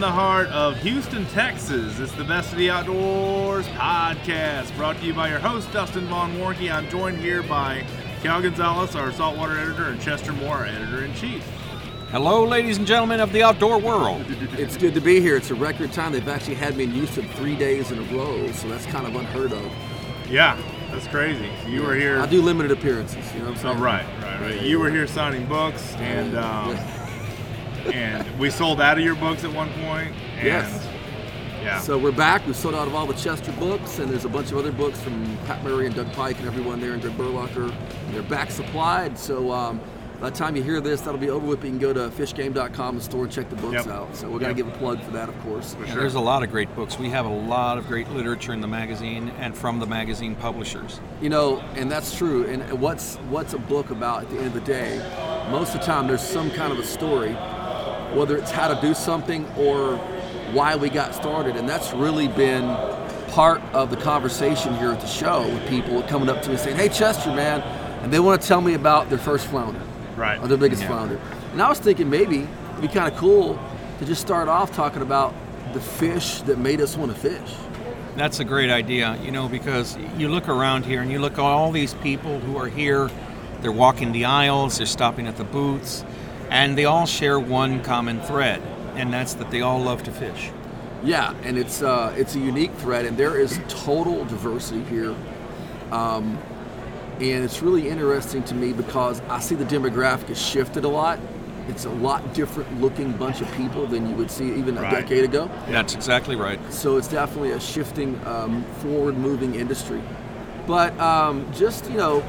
deep in the heart of Houston, Texas. It's the Best of the Outdoors podcast, brought to you by your host, Dustin Vaughn Warncke. I'm joined here by Cal Gonzales, our saltwater editor, and Chester Moore, our editor in chief. Hello, ladies and gentlemen of the outdoor world. It's good to be here. It's a record time. They've actually had me in Houston three days in a row, so that's kind of unheard of. Yeah, that's crazy. You were here. I do limited appearances, you know what I'm Oh, saying? right, right, right. You were here signing books, and um, and we sold out of your books at one point. And, Yes. Yeah. So we're back. We've sold out of all the Chester books, and there's a bunch of other books from Pat Murray and Doug Pike and everyone there and Greg Berlocher. And they're back supplied. So um, by the time you hear this, that'll be over with. You can go to fishgame.com and store and check the books Yep. out. So we're going to give a plug for that, of course. Sure. there's a lot of great books. We have a lot of great literature in the magazine and from the magazine publishers. You know, and that's true. And what's what's a book about at the end of the day? Most of the time, there's some kind of a story, whether it's how to do something or why we got started, and that's really been part of the conversation here at the show with people coming up to me saying, "Hey, Chester, man," and they want to tell me about their first flounder right. or their biggest Yeah. flounder. And I was thinking maybe it'd be kind of cool to just start off talking about the fish that made us want to fish. That's a great idea, you know, because you look around here and you look at all these people who are here. They're walking the aisles, they're stopping at the booths, and they all share one common thread, and that's that they all love to fish. Yeah, and it's uh, it's a unique thread, and there is total diversity here, um, and it's really interesting to me because I see the demographic has shifted a lot. It's a lot different looking bunch of people than you would see even a Right. decade ago. That's exactly right. So it's definitely a shifting, um, forward-moving industry. But um, just you know,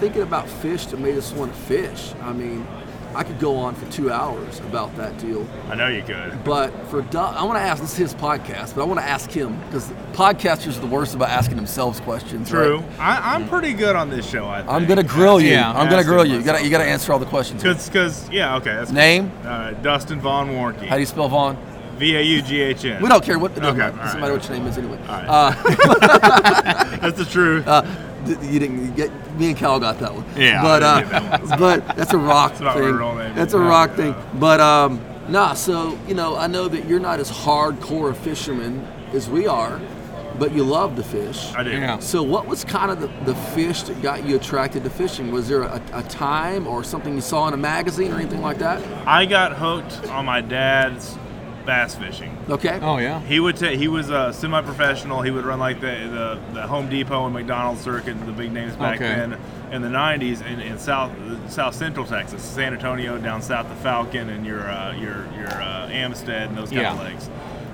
thinking about fish that made us want to fish. I mean, I could go on for two hours about that deal. I know you could. But for Doug, I want to ask. This is his podcast, but I want to ask him because podcasters are the worst about asking themselves questions. True. right? I, I'm pretty good on this show. I think. I'm gonna grill you. Yeah, I'm gonna grill you. You gotta you gotta answer all the questions. Cause, cause, yeah, okay. That's Name? All right, Dustin Vaughn Warncke. How do you spell Vaughn? V A U G H N. We don't care what. It Okay, matter. doesn't right. matter what your name is anyway. All right. Uh, That's the truth. uh, th- you didn't you get. Me and Cal got that one. Yeah, But uh, didn't that but that's a rock not my thing. real name. That's a Yeah, rock yeah. thing. But um, nah. So you know, I know that you're not as hardcore a fisherman as we are, but you love to fish. I do. Yeah. So, what was kind of the, the fish that got you attracted to fishing? Was there a, a time or something you saw in a magazine or anything like that? I got hooked on my dad's bass fishing. Okay. Oh, yeah. He would take. He was a semi-professional. He would run like the the, the Home Depot and McDonald's circuit, the big names back Okay. then in the '90s in, in South South Central Texas, San Antonio, down south of Falcon, and your uh, your your uh, Amistad and those kind of lakes.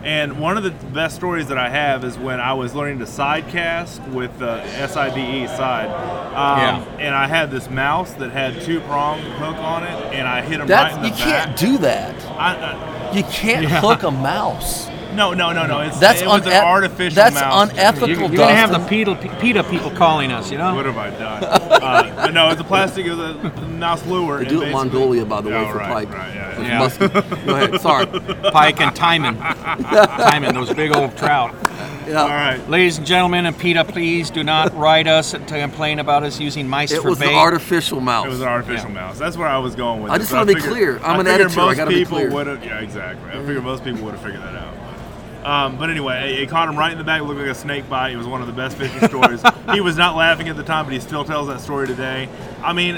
And one of the best stories that I have is when I was learning to sidecast with the SIDE side. Um, Yeah. And I had this mouse that had two prong hook on it, and I hit him right in the you back. can't do that. I, I, You can't Yeah. hook a mouse. No, no, no, no. It's, That's it was une- an artificial that's mouse. unethical. You're, you're going to have the PETA, PETA people calling us, you know? What have I done? uh, but no, it's a plastic. It was a mouse lure. They do it in Mongolia, by the way, Oh, for right, pike. right, yeah, With yeah. musky. Go ahead. Sorry. Pike and taimen. taimen, those big old trout. Yeah. All right. Ladies and gentlemen, and PETA, please do not write us to complain about us using mice It for was an artificial mouse. It was an artificial mouse. That's where I was going with. I it. I just So wanna be clear. I'm I an figured editor. I gotta be people clear. would have. Yeah, exactly. I figure most people would have figured that out. Um, but anyway, it, it caught him right in the back. It looked like a snake bite. It was one of the best fishing stories. he was not laughing at the time, but he still tells that story today. I mean,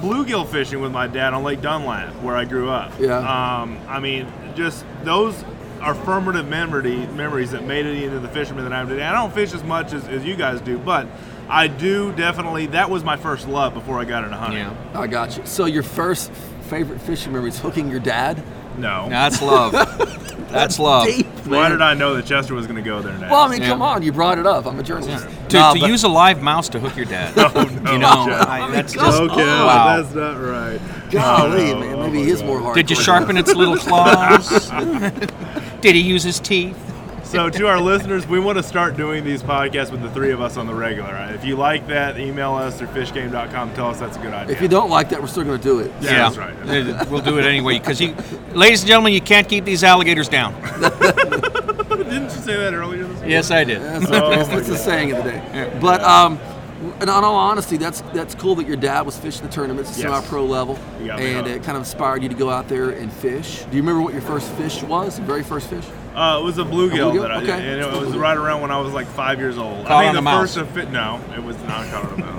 bluegill fishing with my dad on Lake Dunlap, where I grew up. Yeah. Um, I mean, just those are formative memory, memories that made it into the fisherman that I am today. I don't fish as much as, as you guys do, but I do definitely. That was my first love before I got into hunting. Yeah. I got you. So your first favorite fishing memory is hooking your dad? No. That's love. That's love. Deep, Why did I know that Chester was going to go there next? Well, I mean, Yeah. come on, you brought it up. I'm a journalist. To, No, to but- use a live mouse to hook your dad. Oh, no, you know, Jeff. I, that's come just on. okay, wow. that's not right. golly, No, man, oh maybe my he is God. more hard. Did you sharpen its little claws? Did he use his teeth? So, to our listeners, we want to start doing these podcasts with the three of us on the regular. Right? If you like that, email us or fishgame.com. Tell us that's a good idea. If you don't like that, we're still going to do it. Yeah, that's right. We'll do it anyway because you, ladies and gentlemen, you can't keep these alligators down. Didn't you say that earlier this week? Yes, I did. That's, Oh that's, the saying of the day. But um, in all honesty, that's that's cool that your dad was fishing the tournaments, Yes. semi-pro level, and it kind of inspired you to go out there and fish. Do you remember what your first fish was? The very first fish? Uh, it was a bluegill, bluegill? that I Okay. and it was right around when I was like five years old. Caught I think a the mouse. first of fit. No, it was not caught on a mouse.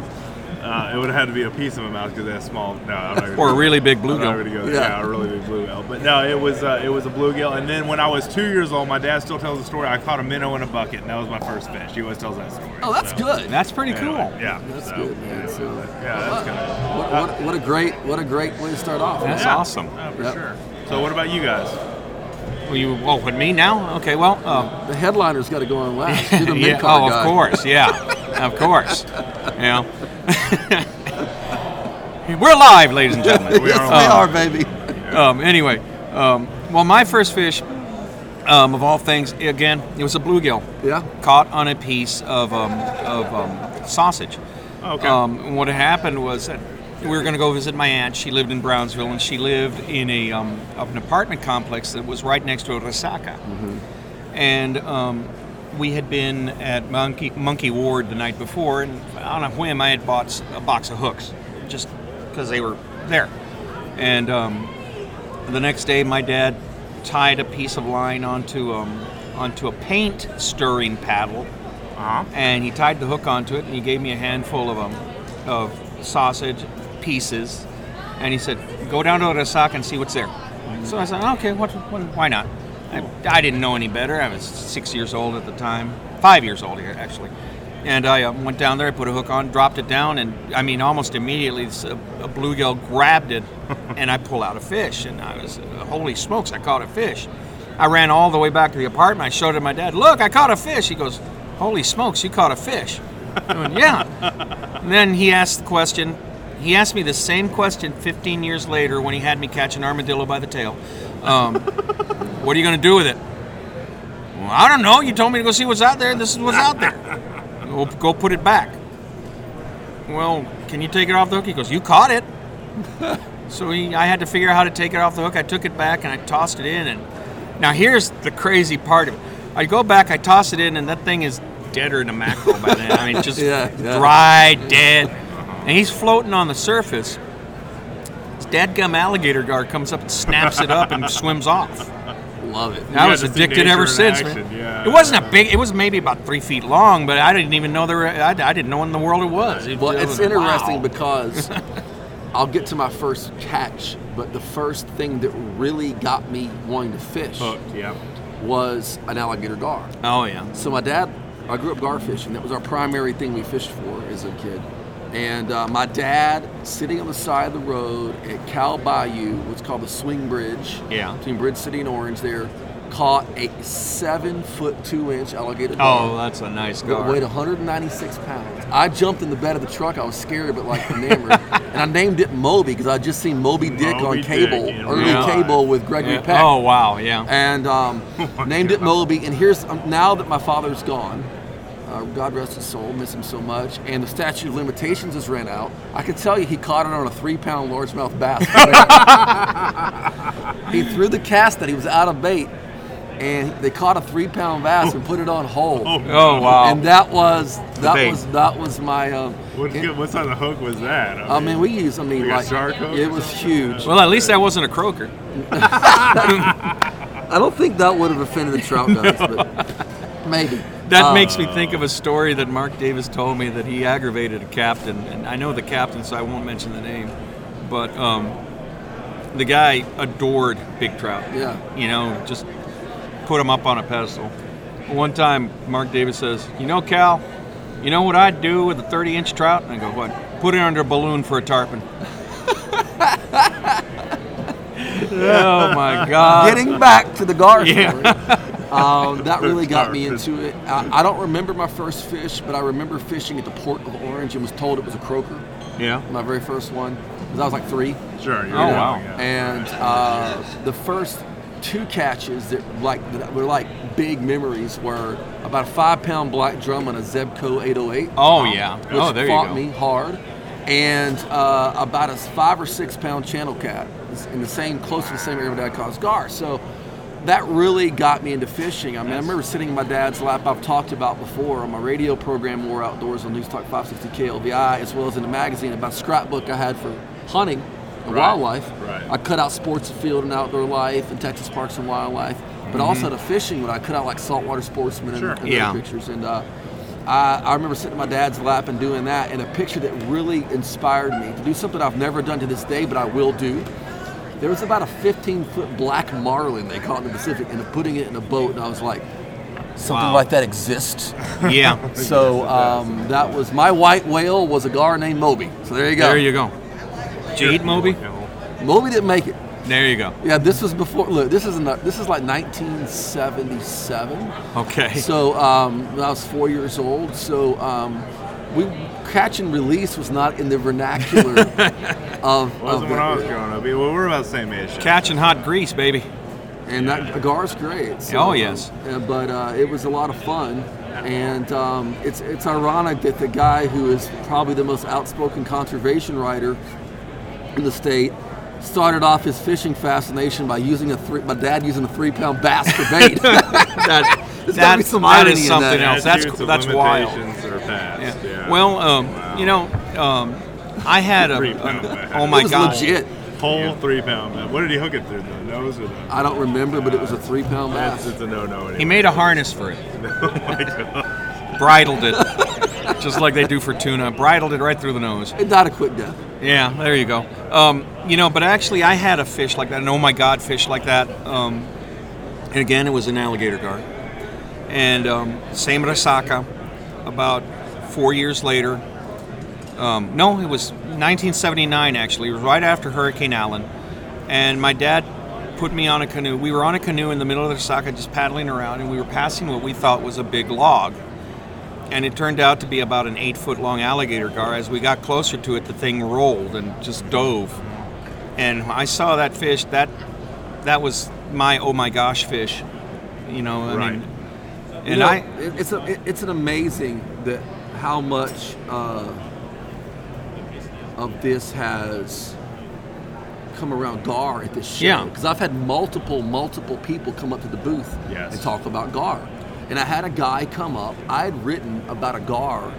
Uh, it would have had to be a piece of a mouse because they have small. No, I'm not Or a really big bluegill. go. Yeah. Yeah. a really big bluegill. But no, it was uh, it was a bluegill. And then when I was two years old, my dad still tells the story. I caught a minnow in a bucket, and that was my first fish. He always tells that story. Oh, that's So, good. That's pretty anyway, cool. Yeah, That's so, good, man. anyway, So- yeah, that's kind of What, what, what a great what a great way to start off. That's yeah, awesome. yeah, for Yep. sure. So what about you guys? Well, you oh with me now? Okay, well, um, The headliner's got to go on last. You're the yeah, oh, guy. of course, yeah, of course. You know. We're live, ladies and gentlemen. We yes, are we are, baby. um, anyway, um, well, my first fish, um, of all things, again, it was a bluegill Yeah. caught on a piece of um, of um, sausage. Okay. Um, and what had happened was that we were going to go visit my aunt. She lived in Brownsville, and she lived in a um, of an apartment complex that was right next to a resaca. And um, we had been at Monkey Monkey Ward the night before, and on a whim, I had bought a box of hooks, just because they were there. And um, the next day, my dad tied a piece of line onto um, onto a paint stirring paddle Uh-huh. and he tied the hook onto it and he gave me a handful of um, of sausage pieces and he said go down to the resaca and see what's there so i said okay what, what why not I, I didn't know any better i was six years old at the time five years old here actually and i uh, went down there i put a hook on dropped it down and i mean almost immediately this, uh, a bluegill grabbed it and i pulled out a fish and i was uh, holy smokes i caught a fish I ran all the way back to the apartment. I showed it to my dad. Look, I caught a fish. He goes, "Holy smokes, you caught a fish!" I went, "Yeah." And then he asked the question. He asked me the same question 15 years later when he had me catch an armadillo by the tail. Um, what are you going to do with it? Well, I don't know. You told me to go see what's out there. This is what's out there. We'll go put it back. Well, can you take it off the hook? He goes, "You caught it." So he, I had to figure out how to take it off the hook. I took it back and I tossed it in. And now here's the crazy part of it. I go back, I toss it in, and that thing is deader than a mackerel by then. I mean, just Yeah, yeah. dry, dead. And he's floating on the surface. This dadgum alligator gar comes up and snaps it up and swims off. Love it. I was got to see addicted ever since. action, man. yeah. It wasn't a big. It was maybe about three feet long, but I didn't even know there. Were, I, I didn't know in the world it was. It- Well, it it's was- interesting wow. because I'll get to my first catch, but the first thing that really got me wanting to fish Hooked, yeah. was an alligator gar. Oh yeah. So my dad, I grew up gar fishing. That was our primary thing we fished for as a kid. And uh, my dad, sitting on the side of the road at Cow Bayou, what's called the Swing Bridge, Yeah. between Bridge City and Orange, there, caught a seven foot two inch alligator Oh, that's a nice that gar. weighed 196 pounds. I jumped in the bed of the truck. I was scared but like enamored, and I named it Moby because I just seen Moby Dick Moby on Dick cable, in early real cable with Gregory Yeah. Peck Oh wow, yeah. and um, named it Moby. And here's um, now that my father's gone, uh, God rest his soul, miss him so much, and the statute of limitations has ran out. I can tell you, he caught it on a three-pound largemouth bass. he threw the cast that he was out of bait, and they caught a three-pound bass and put it on hold. Oh, Oh wow. And that was that bait. was that was my. Um, What, it- what kind of hook was that? I mean, we used. I mean, Like a like shark hook it was huge. well, at least that wasn't a croaker. I don't think that would have offended the trout guys, but maybe. That Uh, makes me think of a story that Mark Davis told me that he aggravated a captain, and I know the captain, so I won't mention the name, but um, the guy adored big trout. Yeah. You know, just put him up on a pedestal. One time, Mark Davis says, "You know, Cal, you know what I'd do with a 30-inch trout?" And I go, "What? Put it under a balloon for a tarpon." oh my God! Getting back to the gar Yeah. um, that really got me into it. I, I don't remember my first fish, but I remember fishing at the Port of Orange and was told it was a croaker. yeah. My very first one, because I was like three. Sure. You're Oh, wow. yeah. and uh, the first two catches that like that were like big memories were about a five pound black drum on a Zebco 808. Oh yeah. which Oh, there you fought me hard, and uh, about a five or six pound channel cat in the same close to the same area that I caught gar. So that really got me into fishing. I mean, I remember sitting in my dad's lap. I've talked about before on my radio program, More Outdoors on News Talk 560 KLVI, as well as in the magazine about a scrapbook I had for hunting and Right, wildlife. right. I cut out Sports Afield and outdoor life and Texas parks and wildlife, but also the fishing when I cut out like saltwater sportsmen and, Sure. and Yeah. pictures. And uh, I, I remember sitting in my dad's lap and doing that, and a picture that really inspired me to do something I've never done to this day, but I will do. There was about a 15 foot black marlin they caught in the Pacific, and putting it in a boat, and I was like, something Wow. like that exists. Yeah. so um, that was my white whale was a gar named Moby. So there you go. There you go. Did you eat Moby? Moby didn't make it. There you go. Yeah, this was before. Look, this is not, this is like 1977. Okay. So um, when I was four years old. So um, we catch and release was not in the vernacular of, Wasn't of when I was growing up. Well, we're about the same age. Catching hot grease, baby. and that gar's great. So, Oh, yes. uh, but uh, it was a lot of fun, and um, it's it's ironic that the guy who is probably the most outspoken conservation writer in the state started off his fishing fascination by using a three, my dad using a three pound bass for bait. That, There's gotta be some that irony in something that. else. That's Statutes that's wild. limitations are passed. Yeah. Yeah. Well, um, Wow. you know, um, I had a, Three pound bass. oh my it was gosh. legit. whole three pound man. What did he hook it through? The nose or the? I don't remember, but it was a three pound It's, bass. it's a no no. He made a harness for it, oh my god. bridled it, just like they do for tuna. Bridled it right through the nose. It died a quick death. Yeah, there you go. Um, you know, but actually, I had a fish like that, an oh my god fish like that. Um, and again, it was an alligator gar. And um, same at resaca, about four years later. Um, no, it was 1979 actually. It was right after Hurricane Allen. And my dad put me on a canoe. We were on a canoe in the middle of the resaca just paddling around, and we were passing what we thought was a big log and it turned out to be about an eight foot long alligator gar. As we got closer to it, the thing rolled and just dove. And I saw that fish. That that was my oh my gosh fish. You know, I Right. mean, You and know, I it's a, it- it's an amazing that how much uh, of this has come around Gar at this show. Yeah. Because I've had multiple, multiple people come up to the booth Yes. and talk about Gar. And I had a guy come up. I had written about a Gar.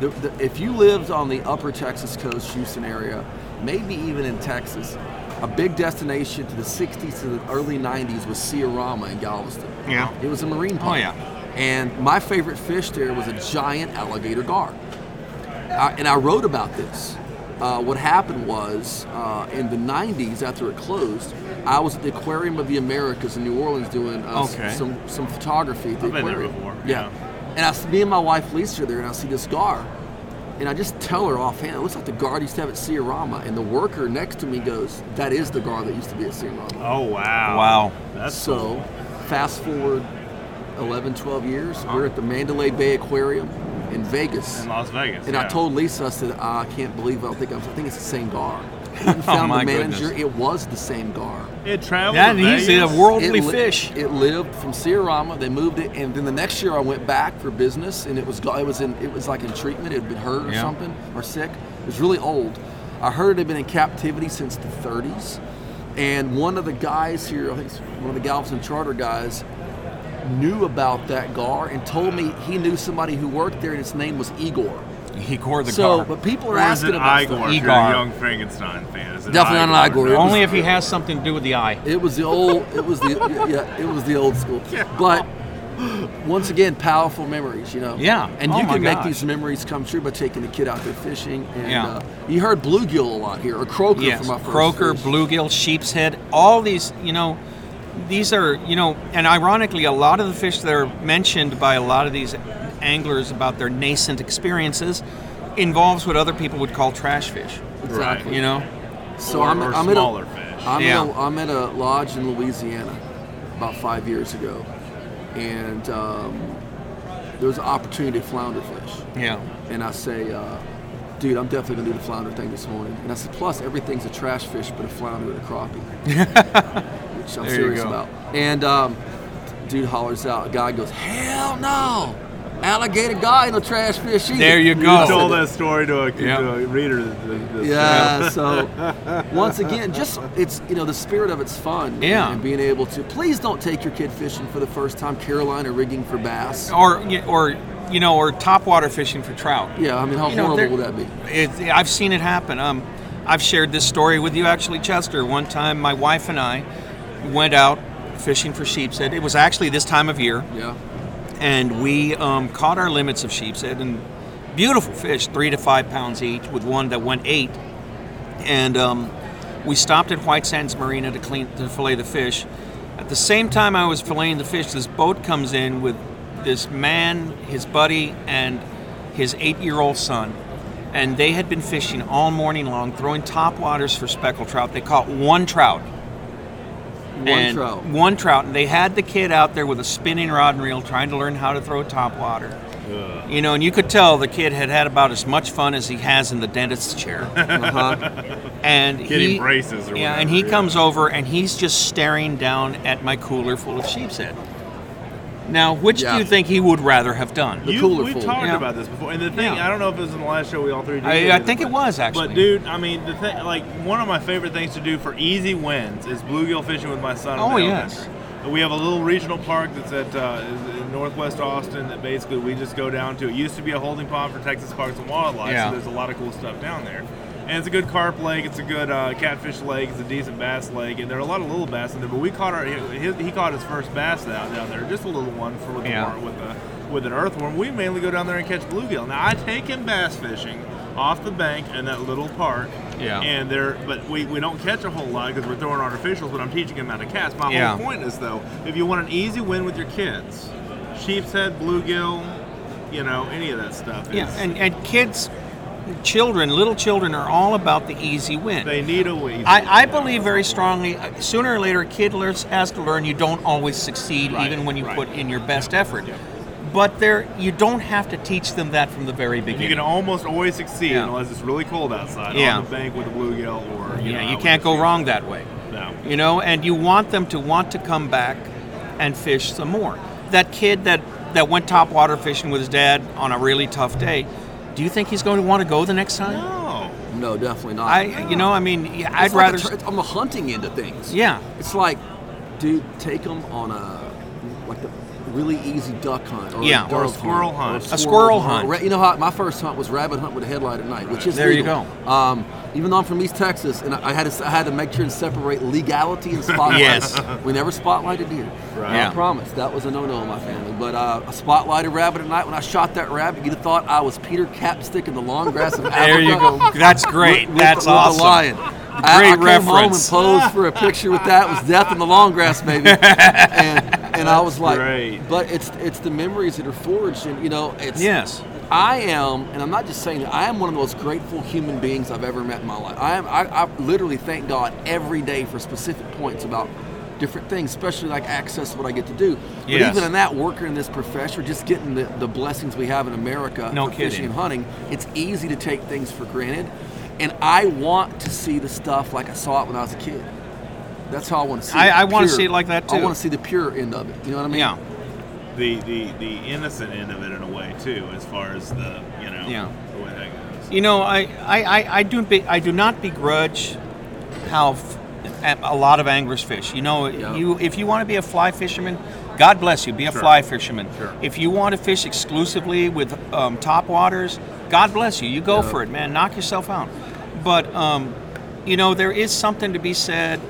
The, the, if you lived on the upper Texas coast, Houston area, maybe even in Texas, a big destination to the 60s to the early 90s was Sea-Arama in Galveston. Yeah. It was a marine park. Oh, yeah. And my favorite fish there was a giant alligator gar. I, and I wrote about this. Uh, what happened was uh, in the 90s, after it closed, I was at the Aquarium of the Americas in New Orleans doing uh, Okay. some, some photography at the I've been there aquarium. before, Yeah. yeah. And I, s- me and my wife Lisa are there, and I see this gar. And I just tell her offhand, it looks like the gar used to have at Sea-Arama. And the worker next to me goes, that is the gar that used to be at Sea-Arama. Oh wow. Wow. That's So, fast forward 11, 12 years, we're at the Mandalay Bay Aquarium in Vegas. in Las Vegas. And yeah. I told Lisa, I said, ah, I can't believe it. I think, I'm, I think it's the same gar. And oh found Oh, my the manager, goodness. it was the same gar. it traveled. that to he's a Vegas. worldly It li- fish. It lived from Sea-Arama. They moved it, and then the next year I went back for business, and it was it was in it was like in treatment. It had been hurt or Yeah. something or sick. It was really old. I heard it had been in captivity since the 30s, and one of the guys here, I think one of the Galveston charter guys, knew about that gar and told me he knew somebody who worked there, and his name was Igor. Igor the so, gar. but people are Or is asking it about Igor? stuff. If you're Igor. a young Frankenstein fan. Is it Definitely not an Igor. Only if he has something to do with the eye. It was the old. It was the yeah. It was the old school. But once again, powerful memories. You know. Yeah. And Oh you my can make these memories come true by taking the kid out there fishing. And Yeah. uh, you heard bluegill a lot here, or croaker Yes, for my first croaker, fish. bluegill, sheep's head, all these, you know, these are, you know, and ironically, a lot of the fish that are mentioned by a lot of these anglers about their nascent experiences involves what other people would call trash fish. Exactly. You know, So Or- I'm, or I'm at smaller a, fish. I'm, Yeah. at a, I'm at a lodge in Louisiana about five years ago, and um, there was an opportunity to flounder fish. yeah, and I say, uh, dude, I'm definitely gonna do the flounder thing this morning. And I said, plus everything's a trash fish, but a flounder and a crappie, which I'm There serious about. And um, dude hollers out, a guy goes, hell no. alligator guy in a trash fish. Either. There you You go. told that story to a, Yeah. to a reader. That, that, Yeah. So once again, just it's you know the spirit of it's fun. Yeah. And being able to please don't take your kid fishing for the first time Carolina rigging for bass. or or you know, or topwater fishing for trout. Yeah. I mean, how You know, horrible would that be? It, I've seen it happen. Um, I've shared this story with you actually, Chester. One time, my wife and I went out fishing for sheepshead. It was actually this time of year, Yeah. and we um, caught our limits of sheepshead and beautiful fish, three to five pounds each, with one that went eight. And um, we stopped at White Sands Marina to clean to fillet the fish. At the same time I was filleting the fish, this boat comes in with this man, his buddy, and his eight-year-old son. And they had been fishing all morning long, throwing top waters for speckled trout. They caught one trout. One and trout. One trout. And they had the kid out there with a spinning rod and reel trying to learn how to throw top water. Ugh. You know, and you could tell the kid had had about as much fun as he has in the dentist's chair. Uh-huh. And Getting he, braces or yeah, whatever, and he yeah. comes over and he's just staring down at my cooler full of sheep's head. Now, which Yeah. do you think he would rather have done? The You- cooler we've full. talked Yeah. about this before, and the thing Yeah. I don't know if it was in the last show we all three did. I- I think it was, actually. But dude, I mean, the thing, like one of my favorite things to do for easy wins is bluegill fishing with my son. Oh, yes. Elvis. We have a little regional park that's at uh, is in Northwest Austin that basically we just go down to. It used to be a holding pond for Texas Parks and Wildlife, Yeah. so there's a lot of cool stuff down there. And it's a good carp lake, it's a good uh, catfish lake, it's a decent bass lake, and there are a lot of little bass in there. But we caught our his, he caught his first bass down down there, just a little one for with, Yeah. the, with a with an earthworm. We mainly go down there and catch bluegill. Now I take him bass fishing off the bank in that little park. Yeah. And there, but we, we don't catch a whole lot because we're throwing artificials. But I'm teaching him how to cast. My Yeah. whole point is though, if you want an easy win with your kids, sheep's head, bluegill, you know, any of that stuff. Yeah, and, and kids, children, little children are all about the easy win. they need a win. I, I believe very strongly, uh, sooner or later, a kid learns, has to learn you don't always succeed Right, even when you right. put in your best effort. Yeah. But there, you don't have to teach them that from the very beginning. You can almost always succeed Yeah. unless it's really cold outside Yeah. on the bank with a bluegill or you yeah, know, you can't go wrong that way. No. You know, and you want them to want to come back and fish some more. That kid that that went top water fishing with his dad on a really tough day, do you think he's going to want to go the next time? No. No, definitely not. I, you know, I mean, yeah, I'd It's like a rather. tr- it's on the hunting end of things. yeah, It's like, dude, take them on a like the really easy duck hunt or Yeah. a, Or a squirrel hunt. or A squirrel hunt. Ra- You know how my first hunt was rabbit hunt with a headlight at night, which is There you legal. Um, even though I'm from East Texas, and I had to I had to make sure and separate legality and spotlight. Yes. we never spotlighted deer. Right. Yeah. I promise that was a no-no in my family. But uh, a spotlighted rabbit at night. When I shot that rabbit, you'd have thought I was Peter Capstick in the long grass of Africa. there you go. That's great. With- with- That's with awesome. The lion. I, I Great came reference. home and posed for a picture with that. It was death in the long grass, baby. and and I was like, Great. but it's it's the memories that are forged, and you know, it's Yes. I am, and I'm not just saying that. I am one of the most grateful human beings I've ever met in my life. I am. I, I literally thank God every day for specific points about different things, especially like access to what I get to do. But even in that, working in this profession, just getting the, the blessings we have in America No for fishing kidding. and hunting, it's easy to take things for granted. And I want to see the stuff like I saw it when I was a kid. That's how I want to see it. I- I wanna see it like that, too. I want to see the pure end of it. You know what I mean? Yeah. The, the the innocent end of it in a way too, as far as the you know Yeah. the way that goes. You know, I, I, I, I do be, I do not begrudge how f- a a lot of anglers fish. You know, Yeah. you if you want to be a fly fisherman, God bless you, be a Sure. fly fisherman. Sure. If you want to fish exclusively with um, top waters, God bless you. You go Yeah. for it, man. Knock yourself out. But um, you know, there is something to be said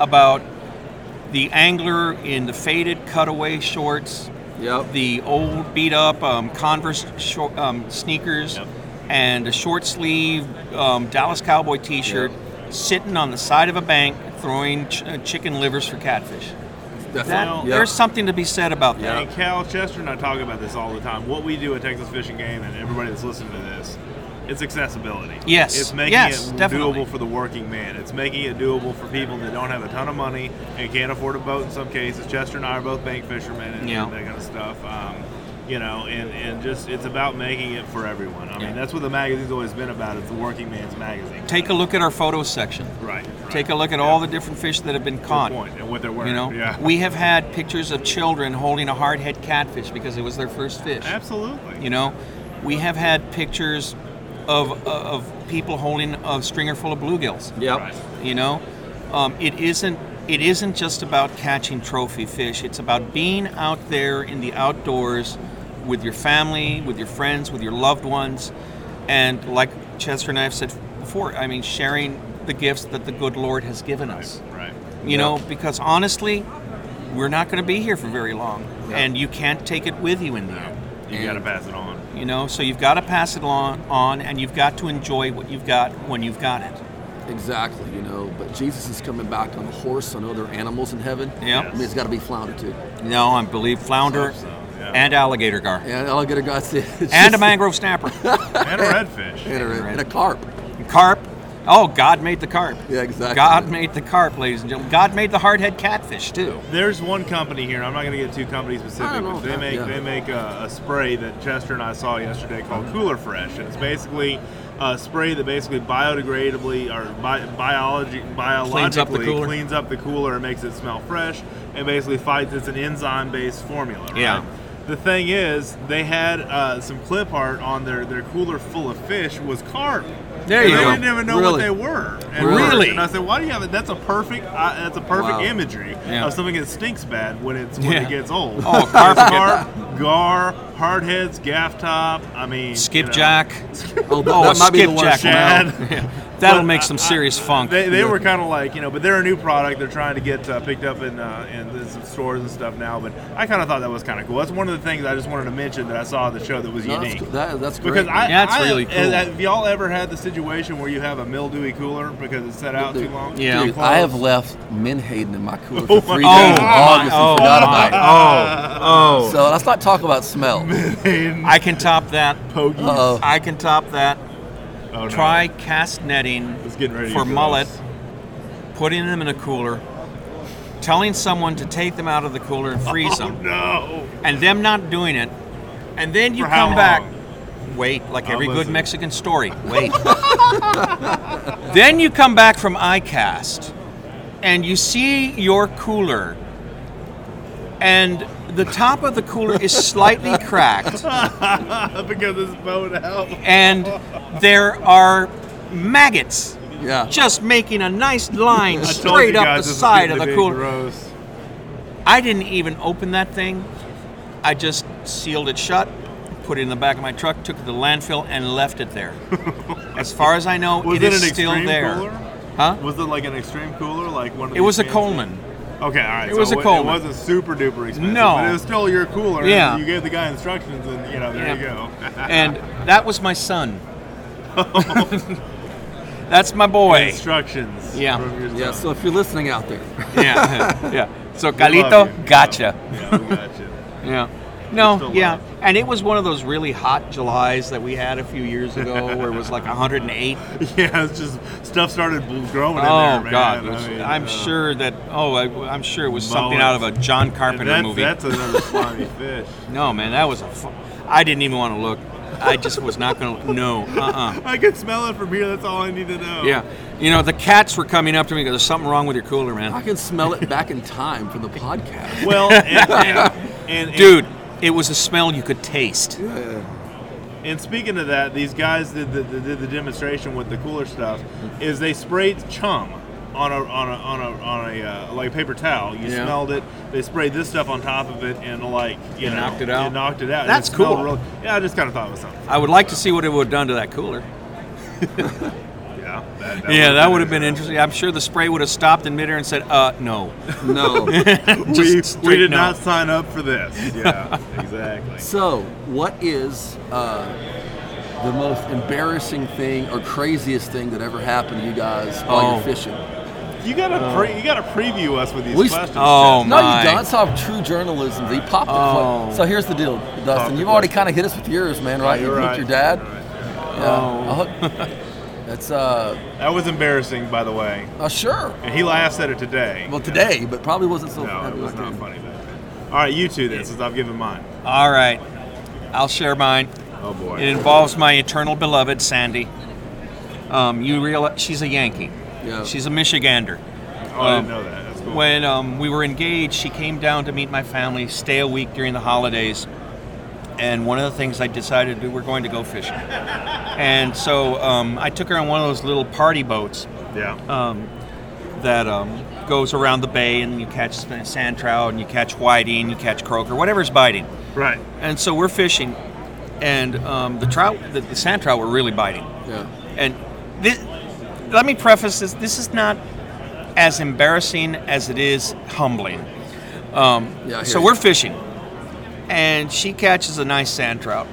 about the angler in the faded cutaway shorts Yep. the old beat up um, Converse short, um, sneakers Yep. and a short sleeve um, Dallas Cowboy t shirt sitting on the side of a bank throwing ch- uh, chicken livers for catfish. That, Well, There's something to be said about that. And Cal Chester and I talk about this all the time. What we do at Texas Fishing Game, and everybody that's listening to this, it's accessibility. Yes. It's making Yes, it definitely. doable for the working man. It's making it doable for people that don't have a ton of money and can't afford a boat in some cases. Chester and I are both bank fishermen and, Yeah. and that kind of stuff. Um, you know, and, and just it's about making it for everyone. I Yeah. mean, that's what the magazine's always been about. It's the working man's magazine. Take a look at our photo section. Right. Take a look at all the different fish that have been caught. point. And what they're wearing. You know, Yeah. we have had pictures of children holding a hardhead catfish because it was their first fish. Absolutely. You know, we have had pictures of of people holding a stringer full of bluegills. Yep. Right. You know, um, it isn't it isn't just about catching trophy fish. It's about being out there in the outdoors with your family, with your friends, with your loved ones, and like Chester and I have said before, I mean, sharing the gifts that the good Lord has given us. Right. You know, because honestly, we're not going to be here for very long, and you can't take it with you in the end. You got to pass it on. You know, so you've got to pass it on, on, and you've got to enjoy what you've got when you've got it. Exactly, you know. But Jesus is coming back on a horse on other animals in heaven. Yeah. I mean, it's got to be flounder too. No, I believe flounder so, yeah. and alligator gar And alligator guys, it's and a mangrove snapper, And a redfish. and a, and a carp. carp. Oh, God made the carp. Yeah, exactly. God made the carp, ladies and gentlemen. God made the hardhead catfish too. There's one company here. I'm not going to get too company specific, I know, but they yeah, make yeah. they make a, a spray that Chester and I saw yesterday called Cooler Fresh, and it's basically a spray that basically biodegradably or bi- biology biologically Cleans up the cooler. cleans up the cooler and makes it smell fresh, and basically fights. It's an enzyme-based formula. Right? Yeah. The thing is, they had uh, some clip art on their their cooler full of fish was carp. There And you they go. didn't even know Really? what they were. And Really? And I said, "Why do you have it? That's a perfect. Uh, that's a perfect Wow. imagery Yeah. of something that stinks bad when it's when Yeah. it gets old. Oh, carp It's gar, hardheads, gaff top. I mean, you know, Skipjack. Oh, that, Oh, that might be the skipjack. worst. Shad. Yeah. That'll But make I- some serious funk. They, they were kind of like you know, but they're a new product. They're trying to get uh, picked up in uh, in some stores and stuff now. But I kind of thought that was kind of cool. That's one of the things I just wanted to mention that I saw the show that was No, that's, unique. cool. that, that's great. Because I, Yeah, it's I- really cool. Have y'all ever had the situation where you have a mildewy cooler because it's set out too long? Yeah. Dude, I have left Menhaden in my cooler Oh for my three days in Oh, August my- and forgot about it. oh, oh. So let's not talk about smell. I can top that. Pogies. Uh-oh. I can top that. Oh, no. Try cast netting for mullet, putting them in a cooler, telling someone to take them out of the cooler and freeze Oh them, no! and them not doing it, and then you For come back. Wait, like every good. Mexican story. Wait. then you come back from ICAST, and you see your cooler, and the top of the cooler is slightly cracked. because it's bowed out. and there are maggots Yeah. just making a nice line straight up the side of the cooler. Gross. I didn't even open that thing. I just sealed it shut, put it in the back of my truck, took it to the landfill, and left it there. as far as I know, Was it it, is an still there. cooler? Huh? Was it like an extreme cooler, like one? Of It was a these fancy- Coleman. Okay, all right. It so was a wa- Coleman. It wasn't super duper expensive. No. but it was still your cooler. Yeah. you gave the guy instructions, and you know, there you go. and that was my son. That's my boy. instructions. Yeah. from your Yeah. So if you're listening out there, yeah, yeah. So love Calito, gotcha. yeah, we got. Yeah. Still No, yeah. love. And it was one of those really hot Julys that we had a few years ago where it was like 108. Yeah, it's just stuff started bl- growing in Oh there, man. God! I mean, I'm uh, sure that. Oh, I, I'm sure it was something out of a John Carpenter that's, movie. That's another slimy fish. no, man, that was a. Fu- I didn't even want to look. I just was not going to. No, uh-uh. I can smell it from here. That's all I need to know. Yeah, you know the cats were coming up to me because there's something wrong with your cooler, man. I can smell it back in time from the podcast. Well, and, and, and, and Dude, it was a smell you could taste. And speaking of that, these guys did the, the, did the demonstration with the cooler stuff. Is they sprayed chum on a on a on a on a uh, like a paper towel. You Yeah. smelled it. They sprayed this stuff on top of it, and like you It know, knocked it out? It knocked it out. That's it cool. Really, yeah, I just kind of thought it was something. I would like to see what it would have done to that cooler. Yeah, that, yeah, that would have been interesting. I'm sure the spray would have stopped in midair and said, "Uh, no." No. We, we did no. not sign up for this. Yeah, exactly. So, what is uh, the most embarrassing thing or craziest thing that ever happened to you guys while Oh. you're fishing? You gotta pre, you gotta preview us with these We- questions. Oh, Chester. No, my. you don't. That's how true journalism. is. You popped the Oh. So here's the deal, Dustin. the You've already question. kind of hit us with yours, man. Right? You're you right. your dad. You're right. Yeah. I'll hook- That's uh, That was embarrassing, by the way. uh, sure. And he laughs at it today. Well, today, but probably wasn't so. No, it was not then. funny back then. All right, you two then, since I've given mine. All right, I'll share mine. Oh boy. It involves my eternal beloved Sandy. Um, you realize she's a Yankee. Yeah. She's a Michigander. Oh, I Um, didn't know that. That's cool. When um, we were engaged, she came down to meet my family, stay a week during the holidays. And one of the things I decided to do, we're going to go fishing. And so um, I took her on one of those little party boats yeah. um, that um, goes around the bay, and you catch sand trout, and you catch whiting, and you catch croaker, whatever's biting. right. And so we're fishing, and um, the trout, the, the sand trout, were really biting. Yeah. And this, let me preface this: this is not as embarrassing as it is humbling. Um, Yeah, so you. we're fishing, and she catches a nice sand trout,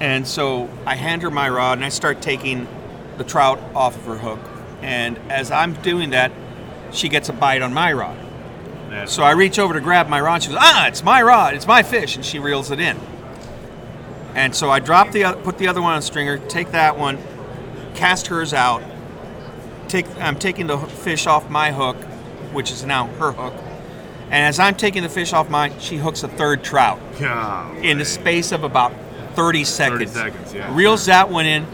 and so I hand her my rod, and I start taking the trout off of her hook, and as I'm doing that, she gets a bite on my rod. That's So I reach over to grab my rod. She goes, "Ah, it's my rod. It's my fish," and she reels it in. And so I drop the put the other one on stringer, take that one, cast hers out. Take I'm taking the fish off my hook, which is now her hook. And as I'm taking the fish off mine, she hooks a third trout in the space of about 30 seconds. seconds, yeah. Reels that one in.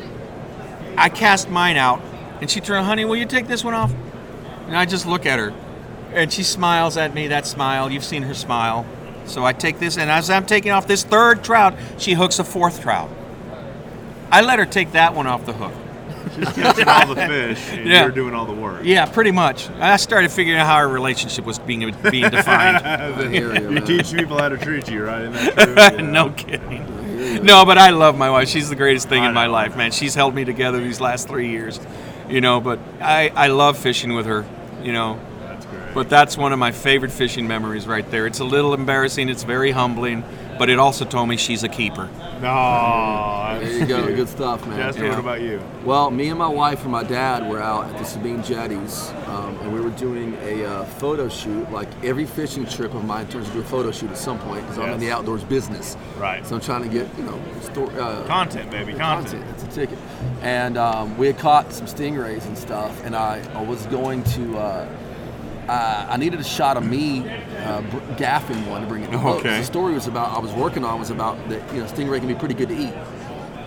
I cast mine out, and she turned, honey, will you take this one off? And I just look at her, and she smiles at me. That smile, you've seen her smile. So I take this, and as I'm taking off this third trout, she hooks a fourth trout. I let her take that one off the hook. She's catching all the fish, and Yeah. you're doing all the work. Yeah, pretty much. I started figuring out how our relationship was being being defined. You, You teach people how to treat you, right? Isn't that true? Yeah. no kidding. No, but I love my wife. She's the greatest thing I in my know. life, man. She's held me together these last three years, you know. But I, I love fishing with her, you know. That's great. But that's one of my favorite fishing memories right there. It's a little embarrassing. It's very humbling, but it also told me she's a keeper. no. There you go. Good stuff, man. Chester, Yeah. what about you? Well, me and my wife and my dad were out at the Sabine Jetties, um, and we were doing a uh, photo shoot. Like every fishing trip of mine turns into a photo shoot at some point because I'm in the outdoors business. Right. So I'm trying to get you know sto- uh, Content, baby. Content. It's a ticket. And um, we had caught some stingrays and stuff, and I, I was going to. Uh, uh, I needed a shot of me uh, gaffing one to bring it. to the. Okay. The story was about I was working on was about that you know stingray can be pretty good to eat.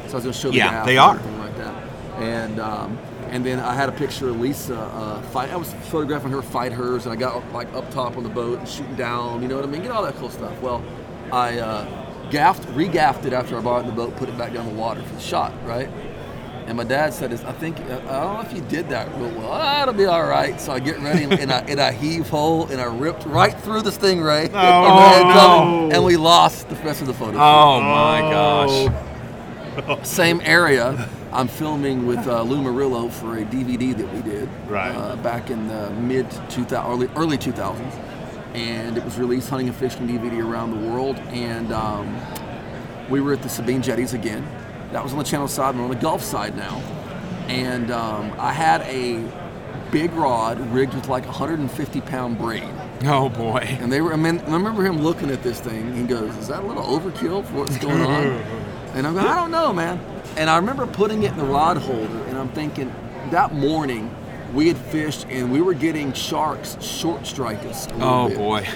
So I was going to show the Yeah, they and are. everything like that. And um, and then I had a picture of Lisa uh, fight. I was photographing her fight hers, and I got like up top on the boat and shooting down. You know what I mean? Get all that cool stuff. Well, I uh, gaffed, re-gaffed it after I in the boat, put it back down the water for the shot, right? And my dad said, "Is I think I don't know if you did that real well. Ah, it'll be all right." So I get ready and, and I and I heave hole and I ripped right through the stingray. and, Oh, no. and we lost the rest of the photo. shoot. Oh my gosh. Same area. I'm filming with uh, Lou Murillo for a DVD that we did Right. uh, back in the mid 2000 early, early 2000s, and it was released hunting and fishing DVD around the world. And um, we were at the Sabine Jetties again. That was on the Channel side, and on the Gulf side now. And um, I had a big rod rigged with like 150 pound braid. Oh boy. And they were, I, mean, I remember him looking at this thing. He goes, Is that a little overkill for what's going on? and I'm going, I don't know, man. And I remember putting it in the rod holder, and I'm thinking, that morning, we had fished and we were getting sharks short strike us. Oh bit. boy.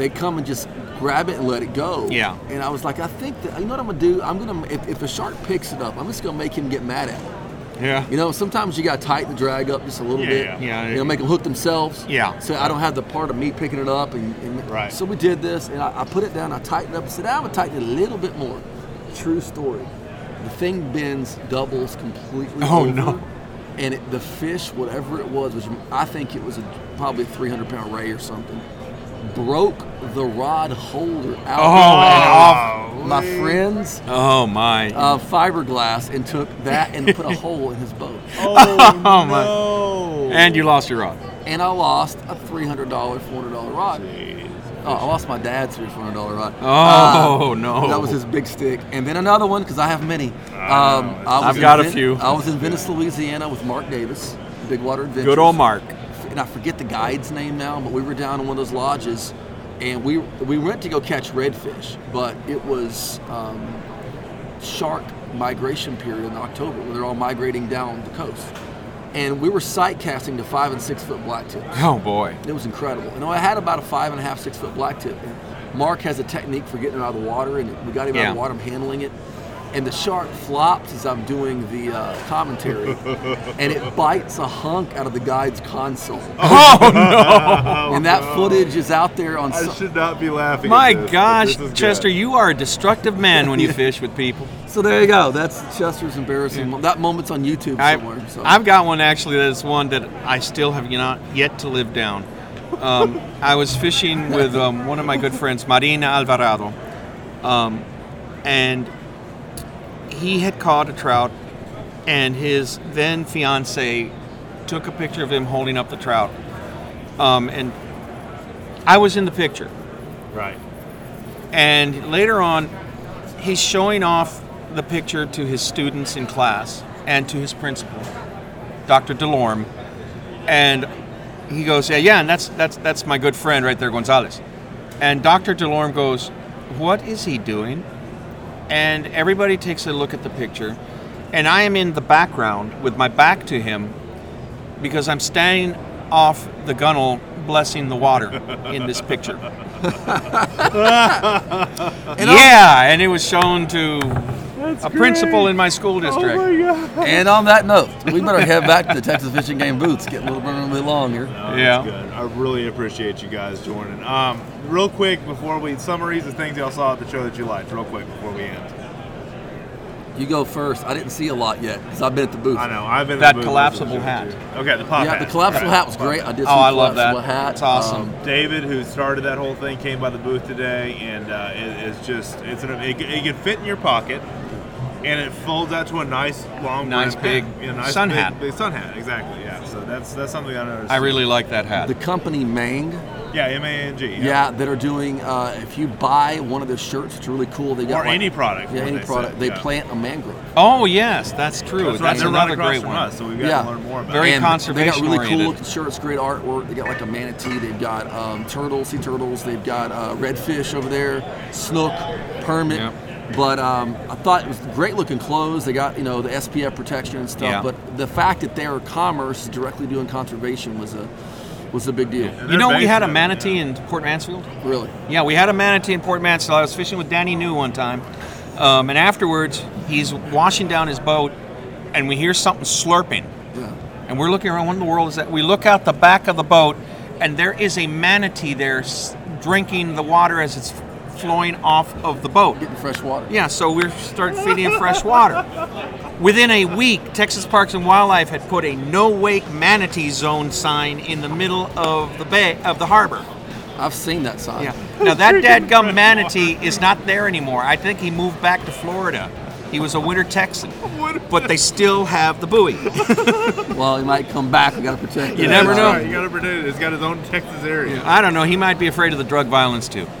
They come and just grab it and let it go. Yeah. And I was like, I think that, you know what I'm to do? I'm to, if, if a shark picks it up, I'm just to make him get mad at me. Yeah. You know, sometimes you got to tighten the drag up just a little Yeah, bit. yeah. Yeah. You know, make them hook themselves. Yeah. So I don't have the part of me picking it up. And, and Right. So we did this, and I, I put it down. I tightened it up and said, I'm to tighten it a little bit more. True story. The thing bends, doubles completely Oh, over. no. And it, the fish, whatever it was, which I think it was a, probably a 300 pound ray or something, broke the rod holder out Oh, and off my friend's Oh my. uh, fiberglass and took that and put a hole in his boat. Oh, Oh, my. and you lost your rod. And I lost a $300, $400 rod. Oh, I lost my dad's three hundred dollar rod. Oh, Uh, no. That was his big stick, and then another one because I have many. Um, I was I've in got a few. I was in Venice, Louisiana, with Mark Davis, Big Water Adventures. Good old Mark. And I forget the guide's name now, but we were down in one of those lodges, and we we went to go catch redfish, but it was um, shark migration period in October, where they're all migrating down the coast, and we were sight casting to five and six foot blacktips. Oh boy. It was incredible. You know, I had about a five and a half, six foot blacktip. And Mark has a technique for getting it out of the water, and we got him out of the water. I'm handling it, and the shark flops as I'm doing the uh, commentary, and it bites a hunk out of the guide's console. Oh no! and that footage is out there on. I some- should not be laughing. My at this, gosh, this is good. Chester, you are a destructive man when you fish with people. So there you go. That's Chester's embarrassing. mo- That moment's on YouTube I, somewhere. so. I've got one actually that is one that I still have not yet to live down. Um, I was fishing with um, one of my good friends, Marina Alvarado, um, and he had caught a trout, and his then fiance took a picture of him holding up the trout, um, and I was in the picture. right. And later on, he's showing off the picture to his students in class and to his principal, Dr. Delorme. And he goes, Yeah, yeah, and that's that's that's my good friend right there, Gonzales. And Dr. Delorme goes, What is he doing? And everybody takes a look at the picture. And I am in the background with my back to him because I'm standing off the gunnel blessing the water in this picture. yeah, and it was shown to a principal in my school district. Oh my god. and on that note, we better head back to the Texas Fish and Game booths. Getting a little bit really long here. No, Yeah. good. I really appreciate you guys joining. Um, real quick before we summaries of things y'all saw at the show that you liked. Real quick before we end. You go first. I didn't see a lot yet because I've been at the booth. I know I've been in That the booth That collapsible listening to it, hat. too. Okay, the pop Yeah, hat. the collapsible Right. hat was great. I did see Oh, the I love that. collapsible hat. It's awesome. Um, David, who started that whole thing, came by the booth today, and uh, it, it's just it's an, it, it can fit in your pocket, and it folds out to a nice long Nice big hat. Yeah, nice sun big, hat. Big sun hat, exactly. Yeah, so that's that's something I noticed. I really like that hat. the company Mang, yeah, M A N G. yeah. that are doing. Uh, if you buy one of their shirts, it's really cool. They got or like- any product. Yeah, any they product. said, They yeah. plant a mangrove. Oh yes, that's true. That's, That's, right. They're right another great from one. us, so we've got Yeah. to learn more about Very it. And They got conservation really cool looking shirts, great artwork. They got like a manatee. They've got um, turtles, sea turtles. They've got uh, redfish over there, snook, permit. Yep. But um, I thought it was great looking clothes. They got you know the SPF protection and stuff. Yeah. But the fact that their commerce is directly doing conservation was a was a big deal. And You know, we had a manatee yeah. in Port Mansfield. Really. Yeah, we had a manatee in Port Mansfield. I was fishing with Danny New one time, um, and afterwards he's washing down his boat, and we hear something slurping, Yeah. and we're looking around. What in the world is that? We look out the back of the boat, and there is a manatee there s- drinking the water as it's flowing off of the boat. Getting fresh water. Yeah, so we start feeding him fresh water. Within a week, Texas Parks and Wildlife had put a no wake manatee zone sign in the middle of the bay of the harbor. I've seen that sign. Yeah. Now that dadgum manatee is not there anymore. I think he moved back to Florida. He was a winter Texan, but they still have the buoy. Well, he might come back. We got to protect. You it. never That's know. right, You got to protect it. It's got his own Texas area. I don't know. He might be afraid of the drug violence too.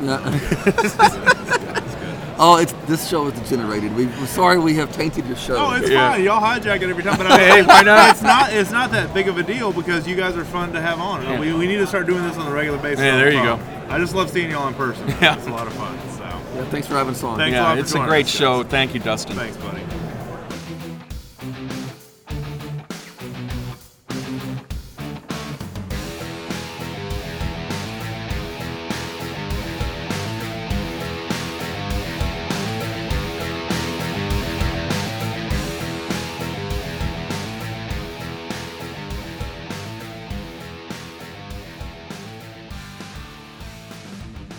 oh, it's this show is degenerated. We, we're sorry we have tainted your show. Oh, it's Yeah. fine. Y'all hijack it every time. But I, Hey, why not? It's not. It's not that big of a deal because you guys are fun to have on. Yeah. We, we need to start doing this on a regular basis. Yeah, there the you go. I just love seeing y'all in person. Yeah. It's a lot of fun. So Yeah, thanks for having us on. Thanks a yeah, lot for it's a great us, guys. show. Thank you, Dustin. thanks, buddy.